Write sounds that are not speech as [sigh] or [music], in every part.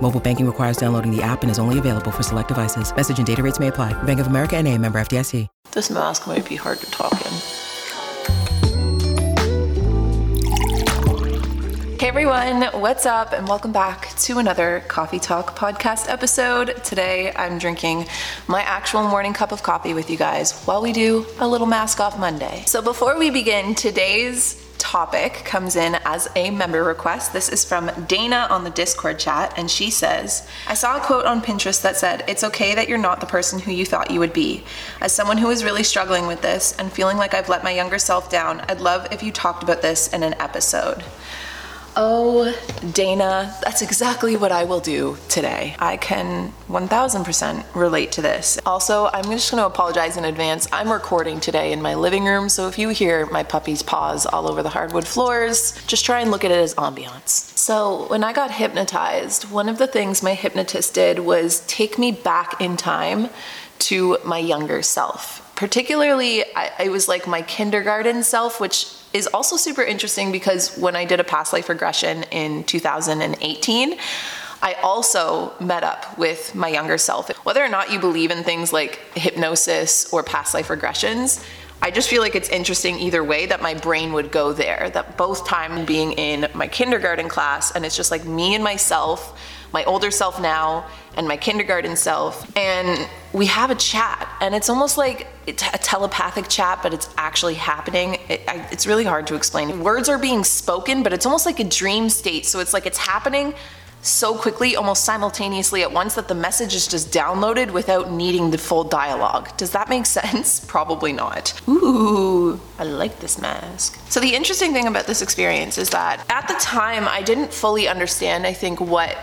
Mobile banking requires downloading the app and is only available for select devices. Message and data rates may apply. Bank of America and a member FDIC. This mask might be hard to talk in. Everyone, what's up? And welcome back to another Coffee Talk podcast episode. Today I'm drinking my actual morning cup of coffee with you guys while we do a little mask off Monday. So before we begin, today's topic comes in as a member request. This is from Dana on the Discord chat, and she says, I saw a quote on Pinterest that said, It's okay that you're not the person who you thought you would be. As someone who is really struggling with this and feeling like I've let my younger self down, I'd love if you talked about this in an episode. Oh, Dana, that's exactly what I will do today. I can 1000% relate to this. Also, I'm just to apologize in advance. I'm recording today in my living room, so if you hear my puppy's paws all over the hardwood floors, just try and look at it as ambiance. So, when I got hypnotized, one of the things my hypnotist did was take me back in time to my younger self. Particularly, I, was like my kindergarten self, which is also super interesting because when I did a past life regression in 2018, I also met up with my younger self. Whether or not you believe in things like hypnosis or past life regressions, I just feel like it's interesting either way that my brain would go there. That both time being in my kindergarten class, and it's just like me and myself, my older self now, and my kindergarten self, and we have a chat, and it's almost like a telepathic chat, but it's actually happening. It, I, it's really hard to explain. Words are being spoken, but it's almost like a dream state. So it's like it's happening so quickly, almost simultaneously at once, that the message is just downloaded without needing the full dialogue. Does that make [laughs] sense? Probably not. Ooh, I like this mask. So, the interesting thing about this experience is that at the time, I didn't fully understand, I think, what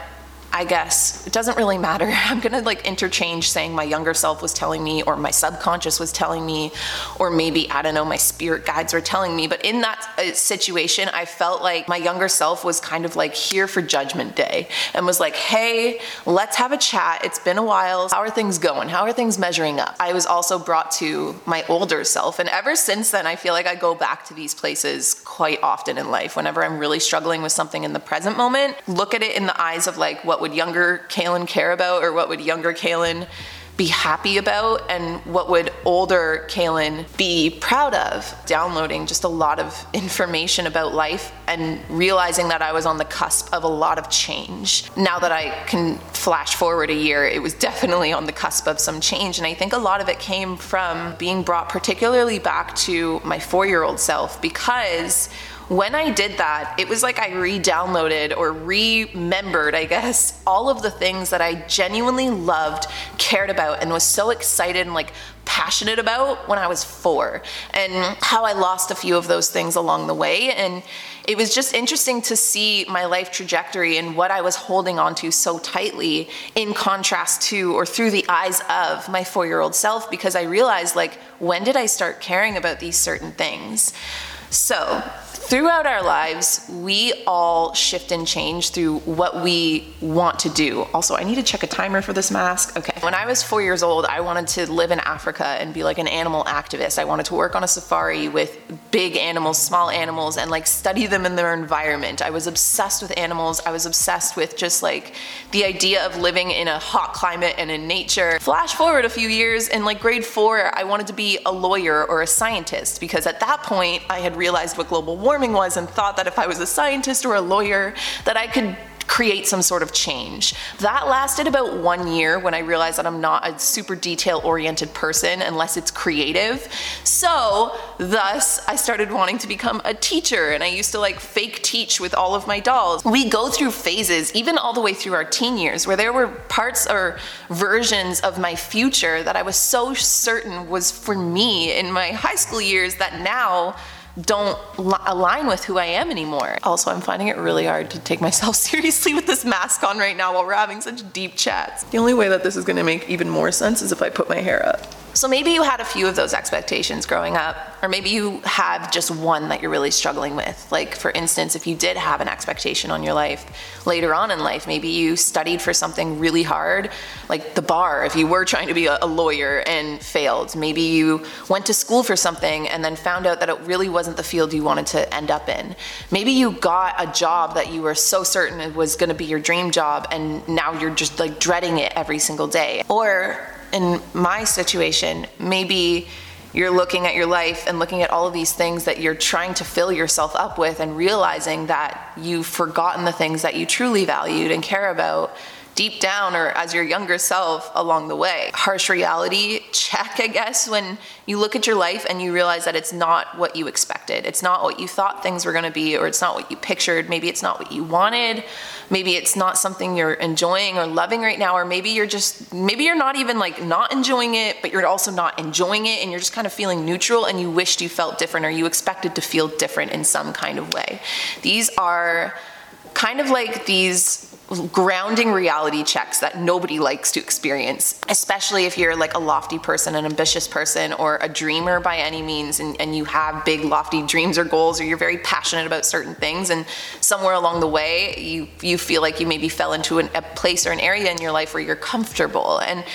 I guess it doesn't really matter. [laughs] I'm gonna like interchange saying my younger self was telling me, or my subconscious was telling me, or maybe, I don't know, my spirit guides were telling me. But in that uh, situation, I felt like my younger self was kind of like here for judgment day and was like, hey, let's have a chat. It's been a while. How are things going? How are things measuring up? I was also brought to my older self. And ever since then, I feel like I go back to these places quite often in life. Whenever I'm really struggling with something in the present moment, look at it in the eyes of like, what would younger Kalyn care about or what would younger Kalyn be happy about and what would older Kalyn be proud of. Downloading just a lot of information about life and realizing that I was on the cusp of a lot of change. Now that I can flash forward a year, it was definitely on the cusp of some change. And I think a lot of it came from being brought particularly back to my four year old self because when I did that, it was like I re downloaded or remembered, I guess, all of the things that I genuinely loved, cared about, and was so excited and like passionate about when I was four, and how I lost a few of those things along the way. And it was just interesting to see my life trajectory and what I was holding onto so tightly in contrast to or through the eyes of my four year old self because I realized, like, when did I start caring about these certain things? So, throughout our lives, we all shift and change through what we want to do. Also, I need to check a timer for this mask. Okay. When I was four years old, I wanted to live in Africa and be like an animal activist. I wanted to work on a safari with big animals, small animals, and like study them in their environment. I was obsessed with animals. I was obsessed with just like the idea of living in a hot climate and in nature. Flash forward a few years, in like grade four, I wanted to be a lawyer or a scientist because at that point, I had realized what global warming was and thought that if I was a scientist or a lawyer, that I could create some sort of change. That lasted about one year when I realized that I'm not a super detail oriented person unless it's creative. So, thus, I started wanting to become a teacher and I used to like fake teach with all of my dolls. We go through phases, even all the way through our teen years, where there were parts or versions of my future that I was so certain was for me in my high school years that now don't li- align with who I am anymore. Also, I'm finding it really hard to take myself [laughs] seriously with this mask on right now while we're having such deep chats. The only way that this is gonna make even more sense is if I put my hair up. So maybe you had a few of those expectations growing up, or maybe you have just one that you're really struggling with. Like, for instance, if you did have an expectation on your life later on in life, maybe you studied for something really hard, like the bar, if you were trying to be a, lawyer and failed. Maybe you went to school for something and then found out that it really wasn't the field you wanted to end up in. Maybe you got a job that you were so certain it was gonna be your dream job, and now you're just like dreading it every single day. Or in my situation, maybe you're looking at your life and looking at all of these things that you're trying to fill yourself up with and realizing that you've forgotten the things that you truly valued and care about deep down or as your younger self along the way. Harsh reality check, I guess, when you look at your life and you realize that it's not what you expected. It's not what you thought things were going to be, or it's not what you pictured. Maybe it's not what you wanted. Maybe it's not something you're enjoying or loving right now, or maybe you're just, maybe you're not even like not enjoying it, but you're also not enjoying it and you're just kind of feeling neutral and you wished you felt different or you expected to feel different in some kind of way. These are kind of like these grounding reality checks that nobody likes to experience, especially if you're like a lofty person, an ambitious person, or a dreamer by any means, and, and you have big, lofty dreams or goals, or you're very passionate about certain things, and somewhere along the way, you, you feel like you maybe fell into an, a place or an area in your life where you're comfortable. And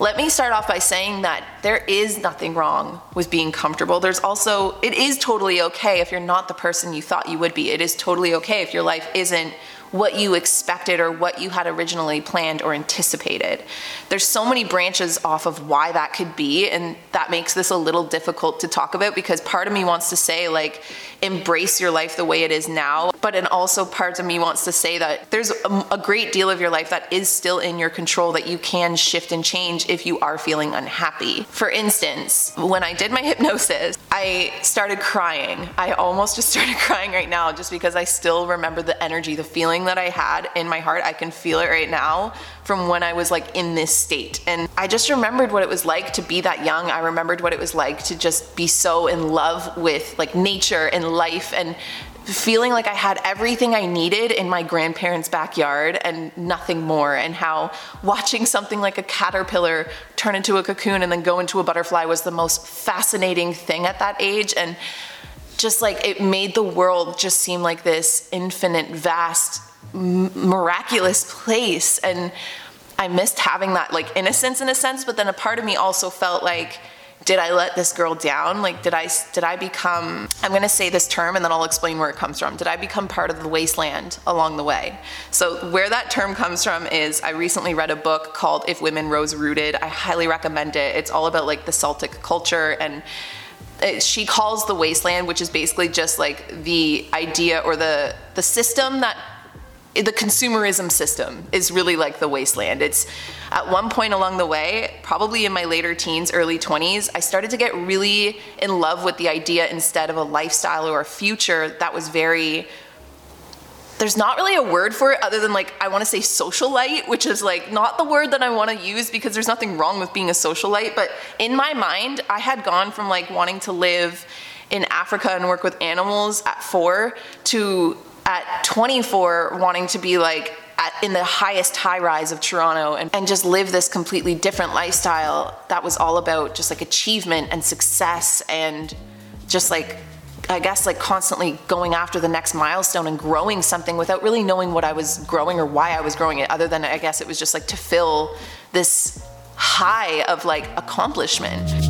let me start off by saying that there is nothing wrong with being comfortable. There's also, it is totally okay if you're not the person you thought you would be. It is totally okay if your life isn't what you expected or what you had originally planned or anticipated. There's so many branches off of why that could be, and that makes this a little difficult to talk about because part of me wants to say, like, embrace your life the way it is now, but and also part of me wants to say that there's a, a great deal of your life that is still in your control that you can shift and change if you are feeling unhappy. For instance, when I did my [laughs] hypnosis, I started crying. I almost just started [laughs] crying right now just because I still remember the energy, the feeling feeling that I had in my heart. I can feel it right now from when I was like in this state. And I just remembered what it was like to be that young. I remembered what it was like to just be so in love with like nature and life and feeling like I had everything I needed in my grandparents' backyard and nothing more, and how watching something like a caterpillar turn into a cocoon and then go into a butterfly was the most fascinating thing at that age. And just like it made the world just seem like this infinite, vast miraculous place. And I missed having that like innocence in a sense but then a part of me also felt like did I let this girl down? Like did I did I become I'm to say this term and then I'll explain where it comes from. Did I become part of the wasteland along the way? So where that term comes from is I recently read a book called If Women Rose Rooted. I highly recommend it. It's all about like the Celtic culture and it, she calls the wasteland which is basically just like the idea or the the system that the consumerism system is really like the wasteland. It's at one point along the way, probably in my later teens, early 20s, I started to get really in love with the idea instead of a lifestyle or a future that was very there's not really a word for it other than like I want to say socialite, which is like not the word that I want to use because there's nothing wrong with being a socialite, but in my mind, I had gone from like wanting to live in Africa and work with animals at 4 to at 24 wanting to be like at, in the highest high rise of Toronto and, and just live this completely different lifestyle that was all about just like achievement and success and just like I guess like constantly going after the next milestone and growing something without really knowing what I was growing or why I was growing it other than I guess it was just like to fill this high of like accomplishment.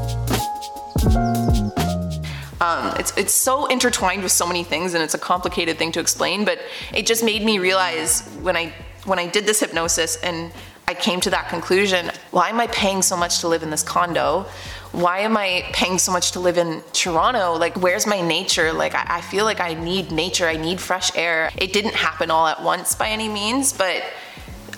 Um, it's it's so intertwined with so many things, and it's a complicated thing to explain. But it just made me realize when I when I did this hypnosis and I came to that conclusion: Why am I paying so much to live in this condo? Why am I paying so much to live in Toronto? Like, where's my nature? Like, I, I feel like I need nature. I need fresh air. It didn't happen all at once by any means, but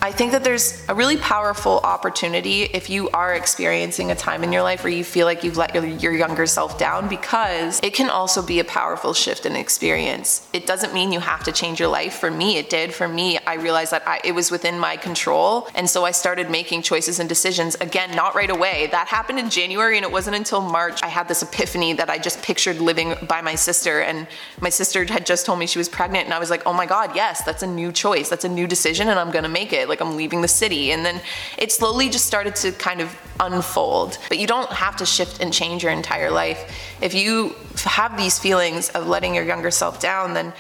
I think that there's a really powerful opportunity if you are experiencing a time in your life where you feel like you've let your, your, younger self down because it can also be a powerful shift in experience. It doesn't mean you have to change your life. For me, it did. For me, I realized that I, it was within my control. And so I started making choices and decisions. Again, not right away. That happened in January, and it wasn't until March I had this epiphany that I just pictured living by my sister. And my sister had just told me she was pregnant, and I was like, oh my God, yes, that's a new choice. That's a new decision, and I'm gonna make it like I'm leaving the city. And then it slowly just started to kind of unfold. But you don't have to shift and change your entire life. If you have these feelings of letting your younger self down, then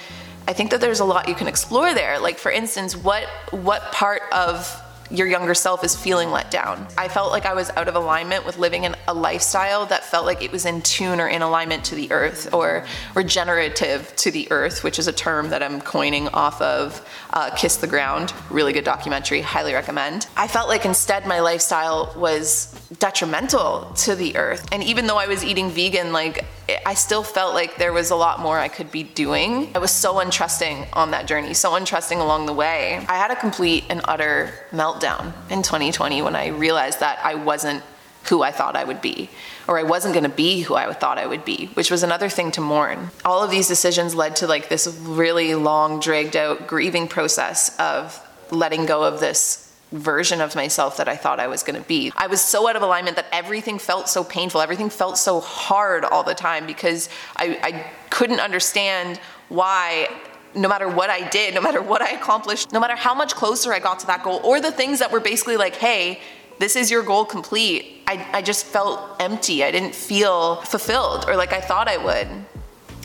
I think that there's a lot you can explore there. Like for instance, what what part of your younger self is feeling let down. I felt like I was out of alignment with living in a lifestyle that felt like it was in tune or in alignment to the earth or regenerative to the earth, which is a term that I'm coining off of uh, Kiss the Ground. Really good documentary, highly recommend. I felt like instead my lifestyle was detrimental to the earth. And even though I was eating vegan, like I still felt like there was a lot more I could be doing. I was so untrusting on that journey, so untrusting along the way. I had a complete and utter meltdown in 2020 when I realized that I wasn't who I thought I would be, or I wasn't gonna be who I thought I would be, which was another thing to mourn. All of these decisions led to like this really long, dragged out grieving process of letting go of this version of myself that I thought I was going to be. I was so out of alignment that everything felt so painful. Everything felt so hard all the time because I, I couldn't understand why no matter what I did, no matter what I accomplished, no matter how much closer I got to that goal, or the things that were basically like, hey, this is your goal complete, I, I just felt empty. I didn't feel fulfilled or like I thought I would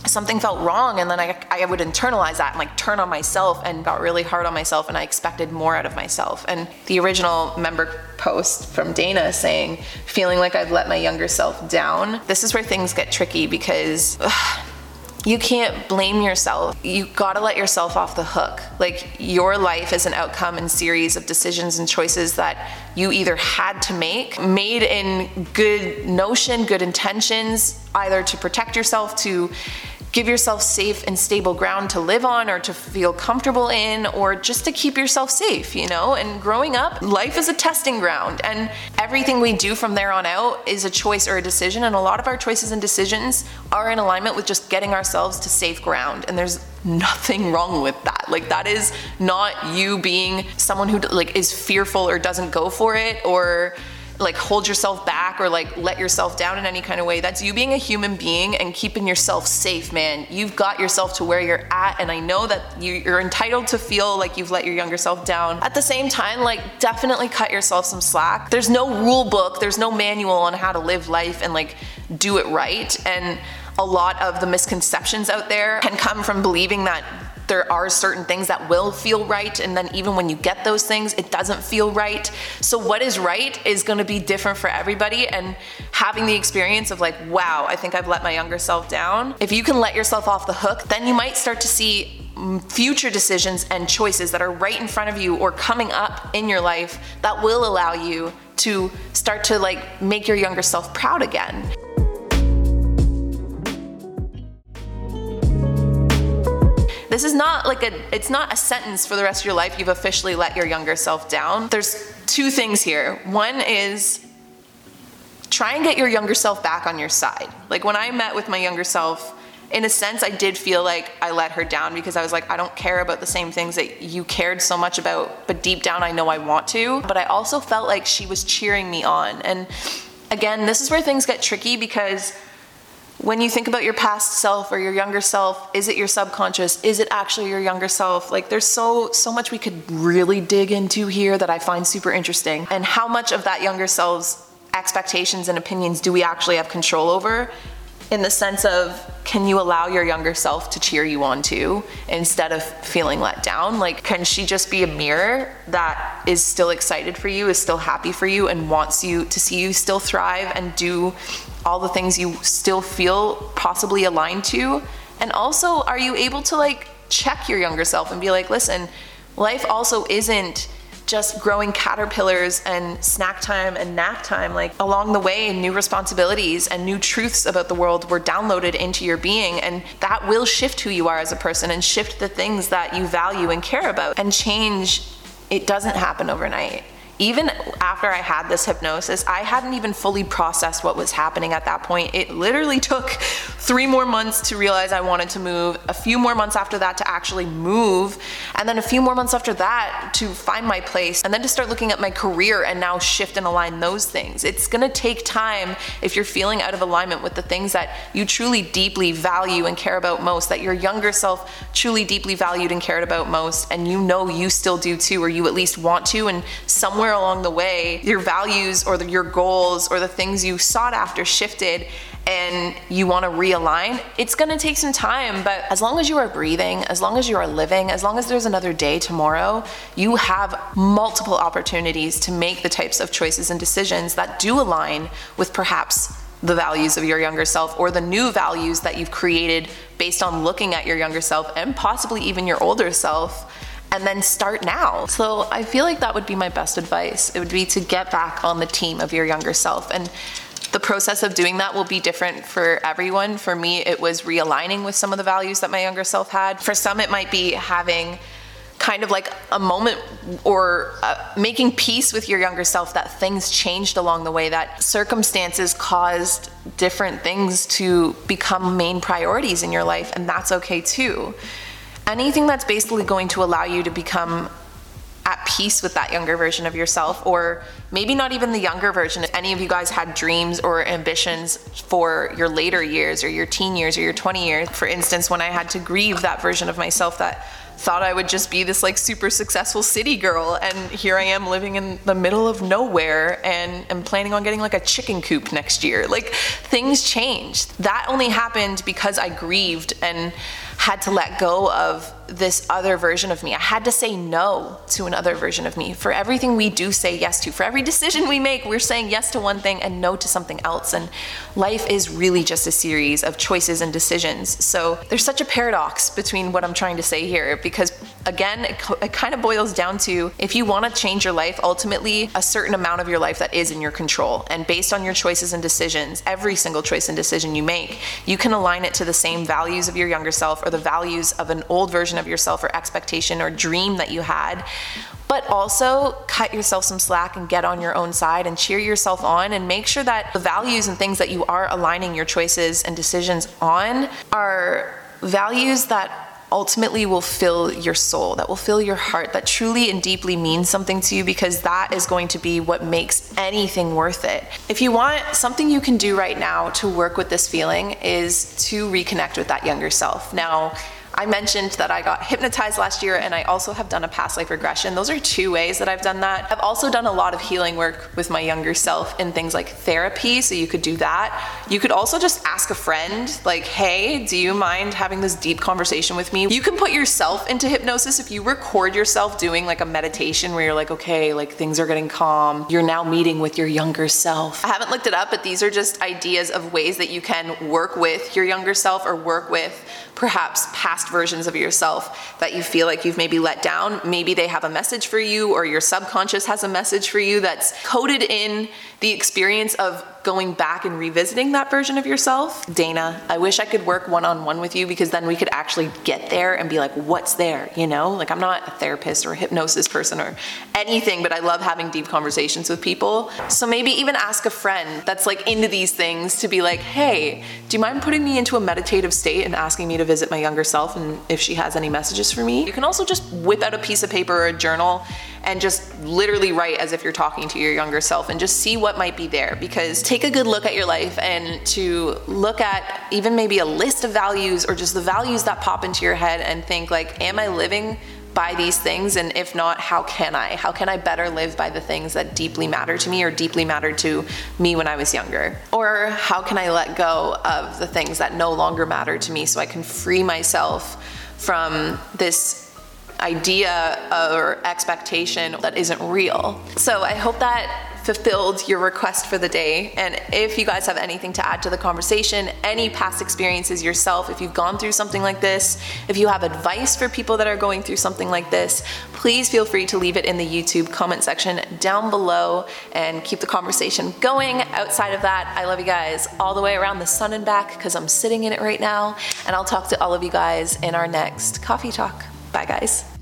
something felt wrong and then I, I would internalize that and like turn on myself and got really hard on myself and I expected more out of myself. And the original member post from Dana saying, feeling like I've let my younger self down, this is where things get tricky because ugh, you can't blame yourself. You gotta let yourself off the hook. Like your life is an outcome and series of decisions and choices that you either had to make, made in good notion, good intentions, either to protect yourself, to give yourself safe and stable ground to live on or to feel comfortable in or just to keep yourself safe, you know? And growing up, life is a testing ground and everything we do from there on out is a choice or a decision and a lot of our choices and decisions are in alignment with just getting ourselves to safe ground and there's nothing wrong with that. Like that is not you being someone who like is fearful or doesn't go for it or like hold yourself back or like let yourself down in any kind of way. That's you being a human being and keeping yourself safe, man. You've got yourself to where you're at, and I know that you're entitled to feel like you've let your younger self down. At the same time, like definitely cut yourself some slack. There's no rule book, there's no manual on how to live life and like do it right. And a lot of the misconceptions out there can come from believing that there are certain things that will feel right, and then even when you get those things, it doesn't feel right. So, what is right is gonna be different for everybody, and having the experience of like, wow, I think I've let my younger self down. If you can let yourself off the hook, then you might start to see mm, future decisions and choices that are right in front of you or coming up in your life that will allow you to start to like make your younger self proud again. This is not like a, it's not a sentence for the rest of your life. You've officially let your younger self down. There's two things here. One is try and get your younger self back on your side. Like when I met with my younger self, in a sense, I did feel like I let her down because I was like, I don't care about the same things that you cared so much about, but deep down I know I want to. But I also felt like she was cheering me on. And again, this is where things get tricky because when you think about your past self or your younger self is it your subconscious? Is it actually your younger self? Like there's so so much we could really dig into here that i find super interesting. And how much of that younger self's expectations and opinions do we actually have control over? In the sense of can you allow your younger self to cheer you on too instead of feeling let down? Like, can she just be a mirror that is still excited for you, is still happy for you, and wants you to see you still thrive and do all the things you still feel possibly aligned to? And also, are you able to like check your younger self and be like, listen, life also isn't just growing caterpillars and snack time and nap time. Like along the way, new responsibilities and new truths about the world were downloaded into your being, and that will shift who you are as a person and shift the things that you value and care about. And change, it doesn't happen overnight even after I had this hypnosis, I hadn't even fully processed what was happening at that point. It literally took three more months to realize I wanted to move, a few more months after that to actually move, and then a few more months after that to find my place, and then to start looking at my career and now shift and align those things. It's gonna take time if you're feeling out of alignment with the things that you truly deeply value and care about most, that your younger self truly deeply valued and cared about most, and you know you still do too, or you at least want to, and somewhere somewhere along the way, your values or the, your goals or the things you sought after shifted and you want to realign, it's going to take some time. But as long as you are breathing, as long as you are living, as long as there's another day tomorrow, you have multiple opportunities to make the types of choices and decisions that do align with perhaps the values of your younger self or the new values that you've created based on looking at your younger self and possibly even your older self and then start now. So I feel like that would be my best advice. It would be to get back on the team of your younger self. And the process of doing that will be different for everyone. For me, it was realigning with some of the values that my younger self had. For some, it might be having kind of like a moment or uh, making peace with your younger self that things changed along the way, that circumstances caused different things to become main priorities in your life, and that's okay too anything that's basically going to allow you to become at peace with that younger version of yourself, or maybe not even the younger version. If any of you guys had dreams or ambitions for your later years, or your teen years, or your 20 years, for instance, when I had to grieve that version of myself that thought I would just be this like super successful city girl, and here I am living in the middle of nowhere and am planning on getting like a chicken coop next year. Like things changed. That only happened because I grieved and had to let go of this other version of me. I had to say no to another version of me. For everything we do say yes to, for every decision we make, we're saying yes to one thing and no to something else. And life is really just a series of choices and decisions. So there's such a paradox between what I'm trying to say here because, again, it, it kind of boils down to if you want to change your life, ultimately, a certain amount of your life that is in your control. And based on your choices and decisions, every single choice and decision you make, you can align it to the same values of your younger self or the values of an old version of yourself or expectation or dream that you had, but also cut yourself some slack and get on your own side and cheer yourself on and make sure that the values and things that you are aligning your choices and decisions on are values that ultimately will fill your soul, that will fill your heart, that truly and deeply means something to you because that is going to be what makes anything worth it. If you want something you can do right now to work with this feeling is to reconnect with that younger self. Now, I mentioned that I got hypnotized last year and I also have done a past life regression. Those are two ways that I've done that. I've also done a lot of healing work with my younger self in things like therapy, so you could do that. You could also just ask a friend, like, hey, do you mind having this deep conversation with me? You can put yourself into hypnosis if you record yourself doing like a meditation where you're like, okay, like things are getting calm. You're now meeting with your younger self. I haven't looked it up, but these are just ideas of ways that you can work with your younger self or work with perhaps past versions of yourself that you feel like you've maybe let down. Maybe they have a message for you, or your subconscious has a message for you that's coded in the experience of going back and revisiting that version of yourself. Dana, I wish I could work one on one with you because then we could actually get there and be like, what's there? You know, like I'm not a therapist or a hypnosis person or anything, but I love having deep conversations with people. So maybe even ask a friend that's like into these things to be like, hey, do you mind putting me into a meditative state and asking me to visit my younger self and if she has any messages for me? You can also just whip out a piece of paper or a journal and just literally write as if you're talking to your younger self and just see what might be there. Because take a good look at your life and to look at even maybe a list of values or just the values that pop into your head and think like, am I living by these things? And if not, how can I? How can I better live by the things that deeply matter to me or deeply mattered to me when I was younger? Or how can I let go of the things that no longer matter to me so I can free myself from this idea or expectation that isn't real? So I hope that fulfilled your request for the day. And if you guys have anything to add to the conversation, any past experiences yourself, if you've gone through something like this, if you have advice for people that are going through something like this, please feel free to leave it in the YouTube comment section down below and keep the conversation going. Outside of that, I love you guys all the way around the sun and back because I'm sitting in it right now. And I'll talk to all of you guys in our next coffee talk. Bye, guys.